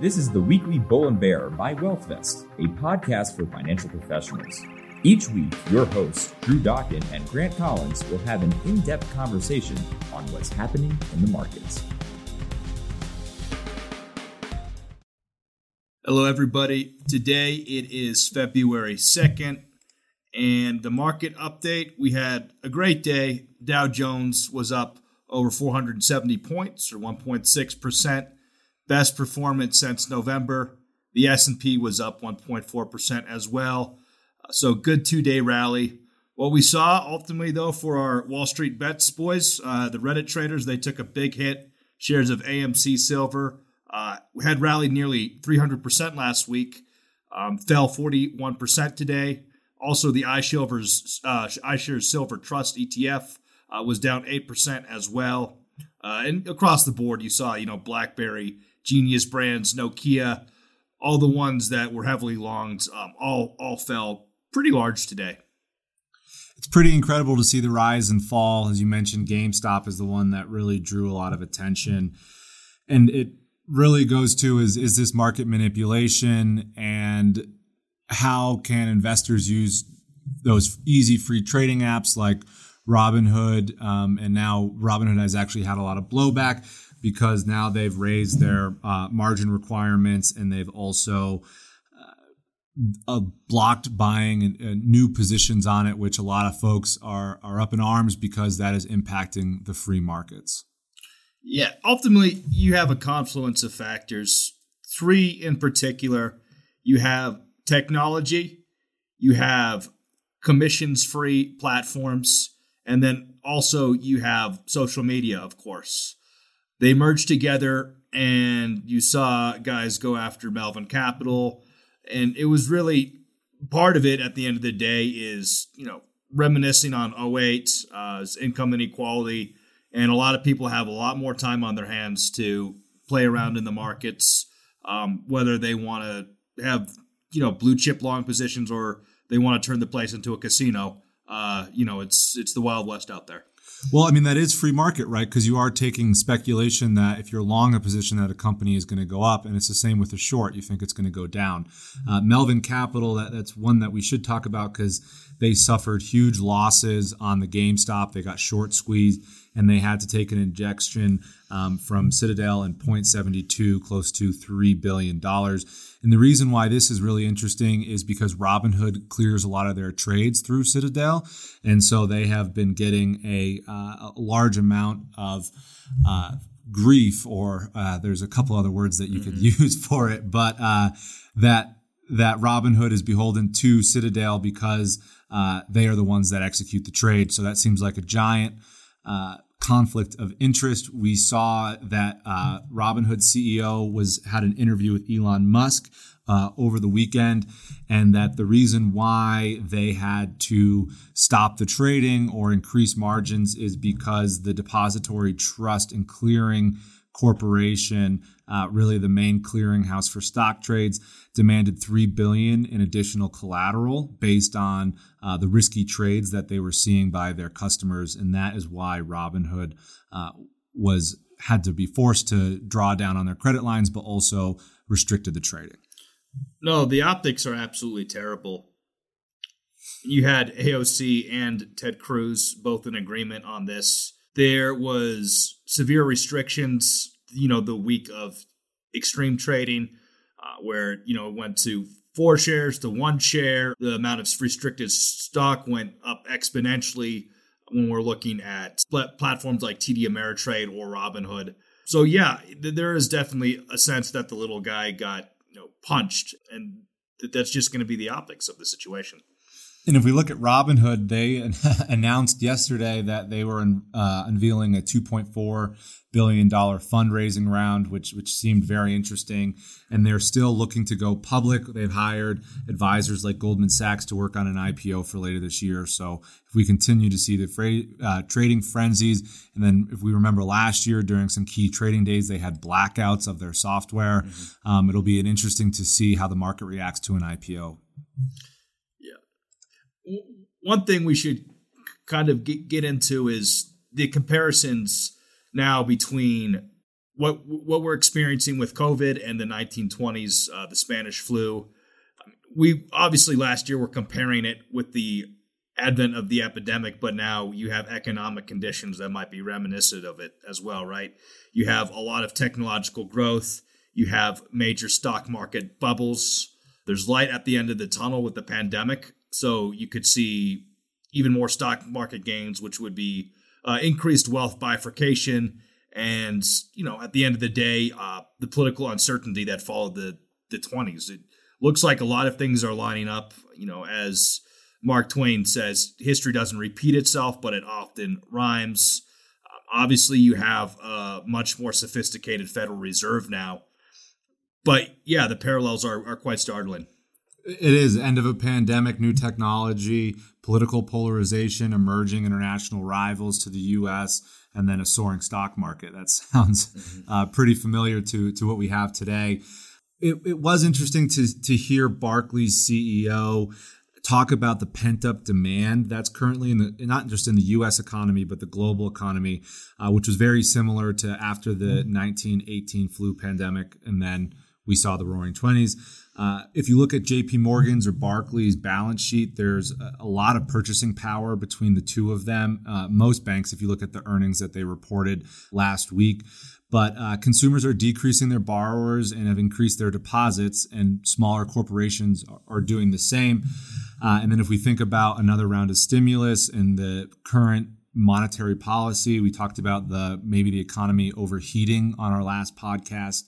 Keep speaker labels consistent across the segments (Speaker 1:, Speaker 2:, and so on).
Speaker 1: This is the weekly Bull and Bear by WealthVest, a podcast for financial professionals. Each week, your hosts, Drew Dawkin and Grant Collins, will have an in depth conversation on what's happening in the markets.
Speaker 2: Hello, everybody. Today it is February 2nd, and the market update. We had a great day. Dow Jones was up over 470 points, or 1.6% best performance since November. The S&P was up 1.4% as well. So good two-day rally. What we saw ultimately, though, for our Wall Street bets boys, uh, the Reddit traders, they took a big hit. Shares of AMC Silver uh, had rallied nearly 300% last week, um, fell 41% today. Also, the iShares, uh, iShares Silver Trust ETF uh, was down 8% as well. Uh, and across the board, you saw, you know, BlackBerry Genius Brands, Nokia, all the ones that were heavily longed, um, all all fell pretty large today.
Speaker 3: It's pretty incredible to see the rise and fall. As you mentioned, GameStop is the one that really drew a lot of attention, and it really goes to is is this market manipulation and how can investors use those easy free trading apps like Robinhood, um, and now Robinhood has actually had a lot of blowback because now they've raised their uh, margin requirements and they've also uh, blocked buying uh, new positions on it, which a lot of folks are are up in arms because that is impacting the free markets.
Speaker 2: Yeah, ultimately, you have a confluence of factors. Three in particular. You have technology, you have commissions free platforms, and then also you have social media, of course they merged together and you saw guys go after Melvin Capital. And it was really part of it at the end of the day is, you know, reminiscing on 08, uh, income inequality. And a lot of people have a lot more time on their hands to play around in the markets, um, whether they want to have, you know, blue chip long positions or they want to turn the place into a casino. Uh, you know, it's it's the Wild West out there.
Speaker 3: Well, I mean, that is free market, right? Because you are taking speculation that if you're long a position that a company is going to go up, and it's the same with a short, you think it's going to go down. Uh, Melvin Capital, that, that's one that we should talk about because they suffered huge losses on the GameStop. They got short squeezed and they had to take an injection um, from Citadel and Point72, close to $3 billion. And the reason why this is really interesting is because Robinhood clears a lot of their trades through Citadel. And so they have been getting a, uh, a large amount of uh, grief, or uh, there's a couple other words that you mm-hmm. could use for it, but uh, that that Robinhood is beholden to Citadel because uh, they are the ones that execute the trade. So that seems like a giant uh, conflict of interest. We saw that uh, Robinhood CEO was had an interview with Elon Musk uh, over the weekend, and that the reason why they had to stop the trading or increase margins is because the depository trust and clearing corporation uh, really the main clearinghouse for stock trades, demanded three billion in additional collateral based on uh, the risky trades that they were seeing by their customers, and that is why Robinhood uh, was had to be forced to draw down on their credit lines, but also restricted the trading.
Speaker 2: No, the optics are absolutely terrible. You had AOC and Ted Cruz both in agreement on this. There was severe restrictions you know the week of extreme trading, uh, where you know it went to four shares to one share. The amount of restricted stock went up exponentially when we're looking at platforms like TD Ameritrade or Robinhood. So yeah, there is definitely a sense that the little guy got you know punched, and that's just going to be the optics of the situation.
Speaker 3: And if we look at Robinhood, they announced yesterday that they were uh, unveiling a 2.4 billion dollar fundraising round, which which seemed very interesting. And they're still looking to go public. They've hired advisors like Goldman Sachs to work on an IPO for later this year. So if we continue to see the fra- uh, trading frenzies, and then if we remember last year during some key trading days, they had blackouts of their software. Mm-hmm. Um, it'll be an interesting to see how the market reacts to an IPO
Speaker 2: one thing we should kind of get, get into is the comparisons now between what what we're experiencing with COVID and the 1920s, uh, the Spanish flu. We obviously last year were comparing it with the advent of the epidemic, but now you have economic conditions that might be reminiscent of it as well, right? You have a lot of technological growth. You have major stock market bubbles. There's light at the end of the tunnel with the pandemic. So you could see even more stock market gains, which would be uh, increased wealth bifurcation. And, you know, at the end of the day, uh, the political uncertainty that followed the, the 20s. It looks like a lot of things are lining up, you know, as Mark Twain says, history doesn't repeat itself, but it often rhymes. Obviously, you have a much more sophisticated Federal Reserve now. But yeah, the parallels are, are quite startling.
Speaker 3: It is end of a pandemic, new technology, political polarization, emerging international rivals to the U.S., and then a soaring stock market. That sounds mm-hmm. uh, pretty familiar to to what we have today. It, it was interesting to to hear Barclays CEO talk about the pent up demand that's currently in the not just in the U.S. economy but the global economy, uh, which was very similar to after the 1918 mm-hmm. flu pandemic, and then we saw the Roaring Twenties. Uh, if you look at JP Morgan's or Barclays balance sheet, there's a, a lot of purchasing power between the two of them. Uh, most banks, if you look at the earnings that they reported last week, but uh, consumers are decreasing their borrowers and have increased their deposits, and smaller corporations are, doing the same. Uh, and then if we think about another round of stimulus and the current monetary policy, we talked about the maybe the economy overheating on our last podcast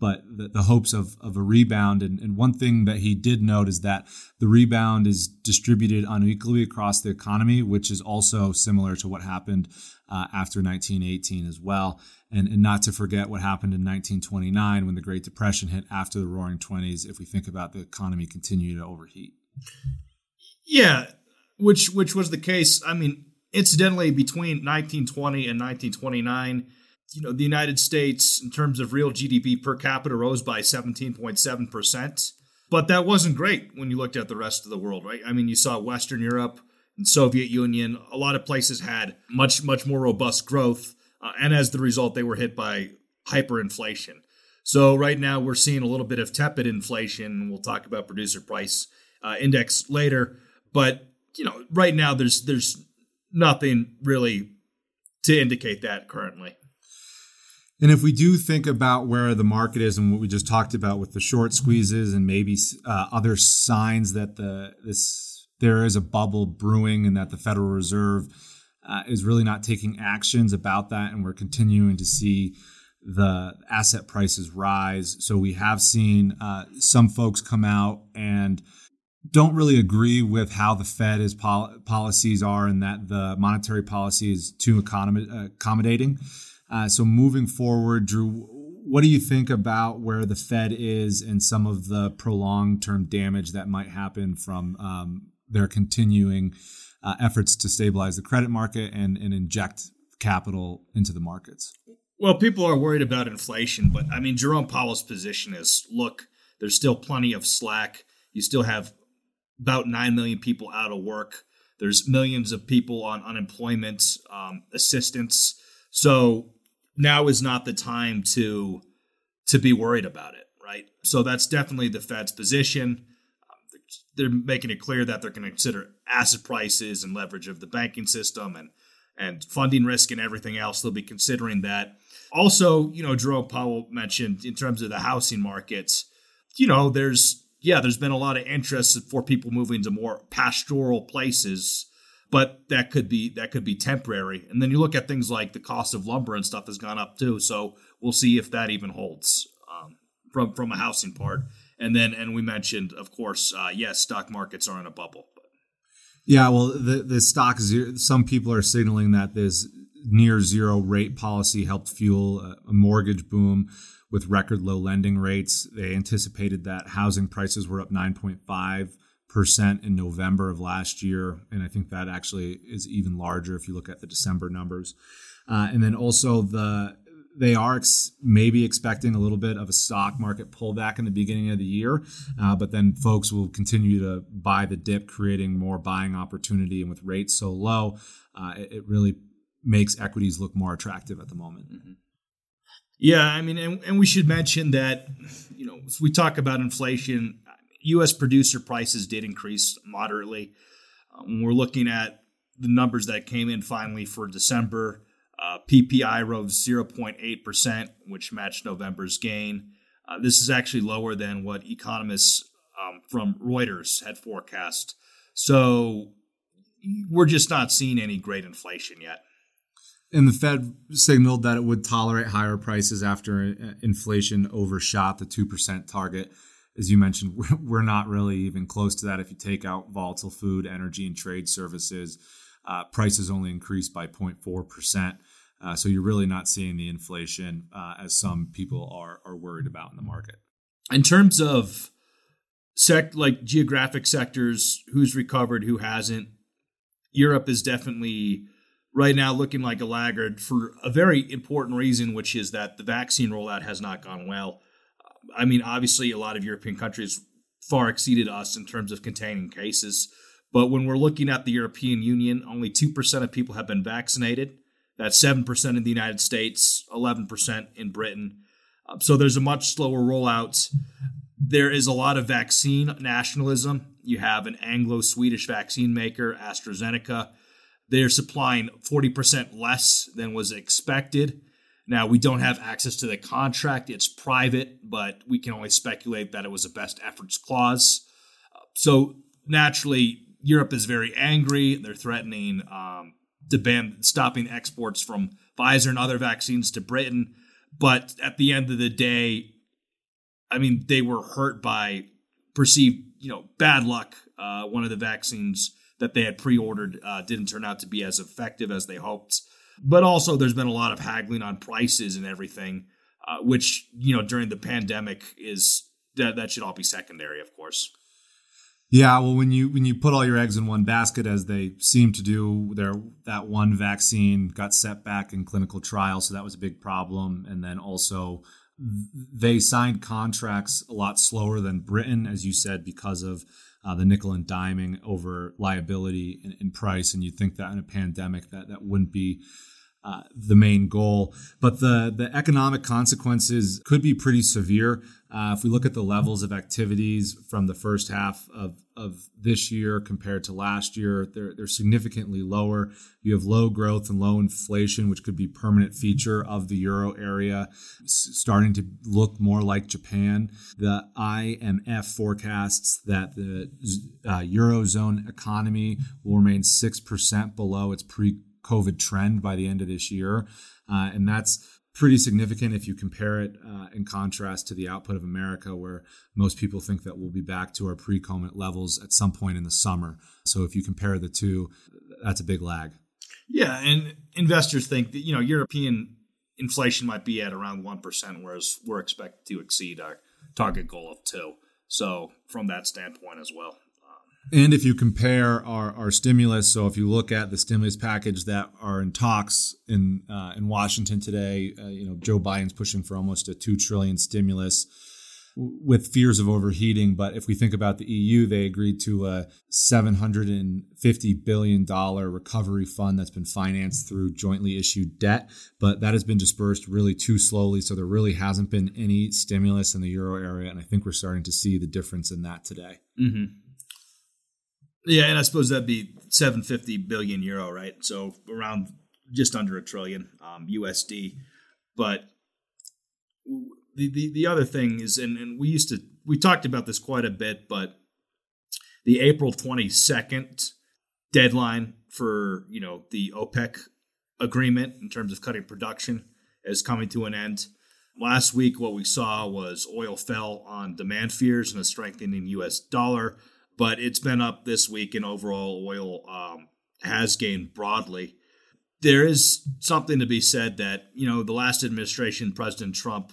Speaker 3: but the, the hopes of, of a rebound. And, and one thing that he did note is that the rebound is distributed unequally across the economy, which is also similar to what happened uh, after 1918 as well. And, and not to forget what happened in 1929 when the Great Depression hit after the Roaring Twenties, if we think about the economy continuing to overheat.
Speaker 2: Yeah, which which was the case. I mean, incidentally, between 1920 and 1929, you know, the United States, in terms of real GDP per capita, rose by 17.7%. But that wasn't great when you looked at the rest of the world, right? I mean, you saw Western Europe and Soviet Union, a lot of places had much, much more robust growth. Uh, and as the result, they were hit by hyperinflation. So right now we're seeing a little bit of tepid inflation. We'll talk about producer price uh, index later, but you know, right now there's there's nothing really to indicate that currently.
Speaker 3: And if we do think about where the market is and what we just talked about with the short squeezes and maybe uh, other signs that the this there is a bubble brewing and that the Federal Reserve uh, is really not taking actions about that, and we're continuing to see the asset prices rise. So we have seen uh, some folks come out and don't really agree with how the Fed is pol- policies are and that the monetary policy is too accommodating. Uh, so moving forward, Drew, what do you think about where the Fed is and some of the prolonged term damage that might happen from um, their continuing uh, efforts to stabilize the credit market and, and inject capital into the markets?
Speaker 2: Well, people are worried about inflation, but I mean, Jerome Powell's position is look, there's still plenty of slack. You still have about 9 million people out of work. There's millions of people on unemployment um, assistance. So now is not the time to to be worried about it, right? So that's definitely the Fed's position. Um, they're making it clear that they're going to consider asset prices and leverage of the banking system and and funding risk and everything else. They'll be considering that. Also, you know, Jerome Powell mentioned in terms of the housing markets, you know, there's yeah, there's been a lot of interest for people moving to more pastoral places but that could be that could be temporary. And then you look at things like the cost of lumber and stuff has gone up too. So we'll see if that even holds um, from from a housing part. And then and we mentioned, of course, uh, yes, stock markets are in a bubble.
Speaker 3: Yeah, well, the the stock some people are signaling that this near zero rate policy helped fuel a, mortgage boom with record low lending rates. They anticipated that housing prices were up 9.5 percent in November of last year, and I think that actually is even larger if you look at the December numbers. Uh, and then also the they are ex- maybe expecting a little bit of a stock market pullback in the beginning of the year, uh, but then folks will continue to buy the dip, creating more buying opportunity. And with rates so low, uh, it, it, really makes equities look more attractive at the moment. Mm-hmm.
Speaker 2: Yeah, I mean, and, and we should mention that, you know, if we talk about inflation, U.S. producer prices did increase moderately. Um, we're looking at the numbers that came in finally for December. Uh, PPI rose 0.8%, which matched November's gain. Uh, this is actually lower than what economists um, from Reuters had forecast. So we're just not seeing any great inflation yet.
Speaker 3: And the Fed signaled that it would tolerate higher prices after uh, inflation overshot the 2% target. As you mentioned, we're not really even close to that if you take out volatile food, energy, and trade services. Uh, prices only increased by 0.4%. Uh, so you're really not seeing the inflation uh, as some people are, are worried about in the market.
Speaker 2: In terms of sect like geographic sectors, who's recovered, who hasn't, Europe is definitely right now looking like a laggard for a very important reason, which is that the vaccine rollout has not gone well. I mean, obviously, a lot of European countries far exceeded us in terms of containing cases. But when we're looking at the European Union, only 2% of people have been vaccinated. That's 7% in the United States, 11% in Britain. Uh, so there's a much slower rollout. There is a lot of vaccine nationalism. You have an Anglo Swedish vaccine maker, AstraZeneca, they're supplying 40% less than was expected. Now, we don't have access to the contract. It's private, but we can only speculate that it was a best efforts clause. So, naturally, Europe is very angry. They're threatening um, to ban stopping exports from Pfizer and other vaccines to Britain. But at the end of the day, I mean, they were hurt by perceived, you know, bad luck. Uh, one of the vaccines that they had pre-ordered uh, didn't turn out to be as effective as they hoped. But also, there's been a lot of haggling on prices and everything, uh, which you know during the pandemic is that that should all be secondary, of course.
Speaker 3: Yeah, well, when you when you put all your eggs in one basket, as they seem to do, there that one vaccine got set back in clinical trials, so that was a big problem. And then also, they signed contracts a lot slower than Britain, as you said, because of uh, the nickel and diming over liability and, in, price. And you'd think that in a pandemic that that wouldn't be uh, the main goal. But the the economic consequences could be pretty severe. Uh, if we look at the levels of activities from the first half of, of this year compared to last year, they're, they're significantly lower. You have low growth and low inflation, which could be permanent feature of the euro area, starting to look more like Japan. The IMF forecasts that the uh, eurozone economy will remain 6% below its pre COVID trend by the end of this year. Uh, and that's pretty significant if you compare it uh, in contrast to the output of America, where most people think that we'll be back to our pre COVID levels at some point in the summer. So if you compare the two, that's a big lag.
Speaker 2: Yeah, and investors think that you know European inflation might be at around one percent, whereas we're expected to exceed our target goal of two. So from that standpoint as well.
Speaker 3: And if you compare our, our stimulus, so if you look at the stimulus package that are in talks in uh, in Washington today, uh, you know Joe Biden's pushing for almost a two trillion stimulus with fears of overheating. But if we think about the EU, they agreed to a seven hundred and fifty billion dollar recovery fund that's been financed through jointly issued debt, but that has been dispersed really too slowly. So there really hasn't been any stimulus in the euro area, and I think we're starting to see the difference in that today.
Speaker 2: Mm-hmm. Yeah, and I suppose that'd be 750 billion euro, right? So around just under a trillion um, USD. But the, the the other thing is, and, and we used to we talked about this quite a bit, but the April 22nd deadline for you know the OPEC agreement in terms of cutting production is coming to an end. Last week, what we saw was oil fell on demand fears and a strengthening U.S. dollar but it's been up this week, and overall oil um, has gained broadly. There is something to be said that you know the last administration, President Trump,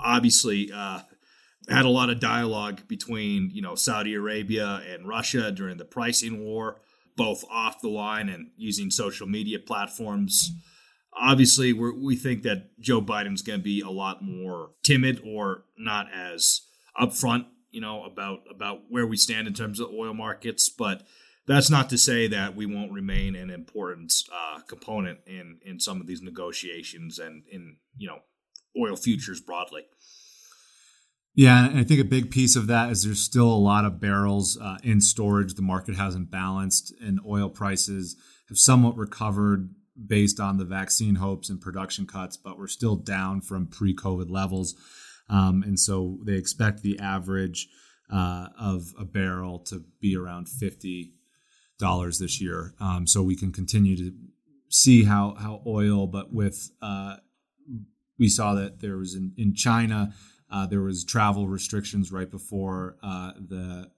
Speaker 2: obviously uh, had a lot of dialogue between you know Saudi Arabia and Russia during the pricing war, both off the line and using social media platforms. Obviously, we we think that Joe Biden's going to be a lot more timid or not as upfront you know, about about where we stand in terms of oil markets, but that's not to say that we won't remain an important uh, component in in some of these negotiations and in you know oil futures broadly.
Speaker 3: Yeah, and I think a big piece of that is there's still a lot of barrels uh, in storage. The market hasn't balanced, and oil prices have somewhat recovered based on the vaccine hopes and production cuts, but we're still down from pre COVID levels. Um, and so they expect the average uh, of a barrel to be around $50 this year. Um, so we can continue to see how, how oil, but with, uh, we saw that there was in, in China, uh, there was travel restrictions right before uh, the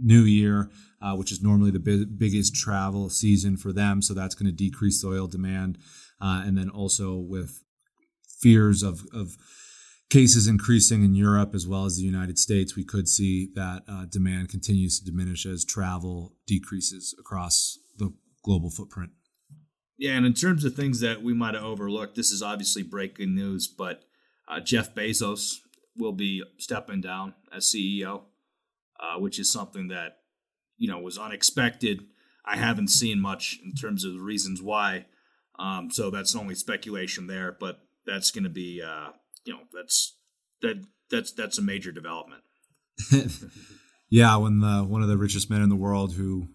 Speaker 3: new year, uh, which is normally the big, biggest travel season for them. So that's going to decrease oil demand. Uh, and then also with fears of, of cases increasing in Europe as well as the United States, we could see that uh, demand continues to diminish as travel decreases across the global footprint.
Speaker 2: Yeah, and in terms of things that we might have overlooked, this is obviously breaking news, but uh, Jeff Bezos will be stepping down as CEO, uh, which is something that you know was unexpected. I haven't seen much in terms of the reasons why, um, so that's only speculation there. But that's going to be, uh, you know, that's that that's that's a major development.
Speaker 3: yeah, when the one of the richest men in the world who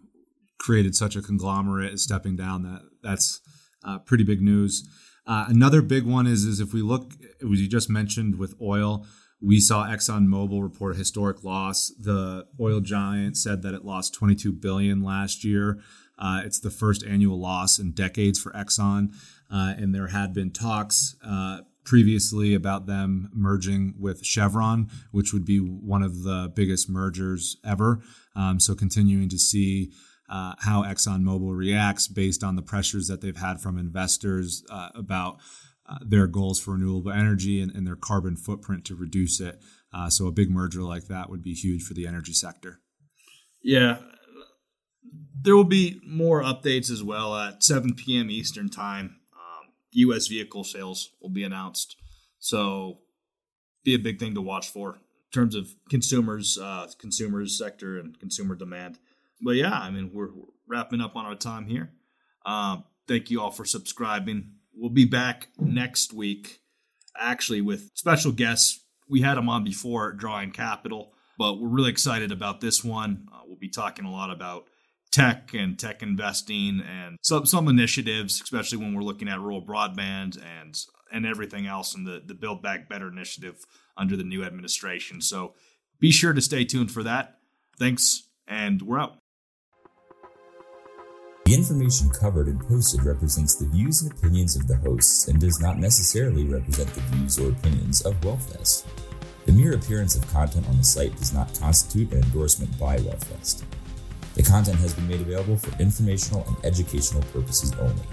Speaker 3: created such a conglomerate is stepping down, that that's uh, pretty big news. Uh, another big one is is if we look, as you just mentioned with oil, we saw ExxonMobil report a historic loss. The oil giant said that it lost 22 billion last year. Uh, it's the first annual loss in decades for Exxon, uh, and there had been talks uh, previously about them merging with Chevron, which would be one of the biggest mergers ever. Um, so continuing to see. Uh, how ExxonMobil reacts based on the pressures that they've had from investors uh, about uh, their goals for renewable energy and, and, their carbon footprint to reduce it. Uh, so a big merger like that would be huge for the energy sector.
Speaker 2: Yeah. There will be more updates as well at 7 p.m. Eastern Time. U.S. vehicle sales will be announced. So be a big thing to watch for in terms of consumers, uh, consumers sector and consumer demand. But yeah, I mean, we're, wrapping up on our time here. Um, thank you all for subscribing We'll be back next week, actually, with special guests. We had them on before, Drawing Capital, but we're really excited about this one. Uh, we'll be talking a lot about tech and tech investing and some some initiatives, especially when we're looking at rural broadband and and everything else in the the Build Back Better initiative under the new administration. So be sure to stay tuned for that. Thanks, and we're out.
Speaker 1: The information covered and posted represents the views and opinions of the hosts and does not necessarily represent the views or opinions of WealthVest. The mere appearance of content on the site does not constitute an endorsement by WealthVest. The content has been made available for informational and educational purposes only.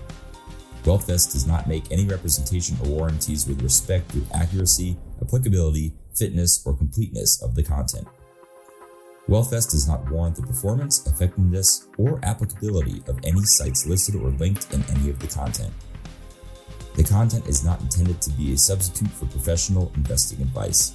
Speaker 1: WealthVest does not make any representation or warranties with respect to accuracy, applicability, fitness, or completeness of the content. WealthVest does not warrant the performance, effectiveness, or applicability of any sites listed or linked in any of the content. The content is not intended to be a substitute for professional investing advice.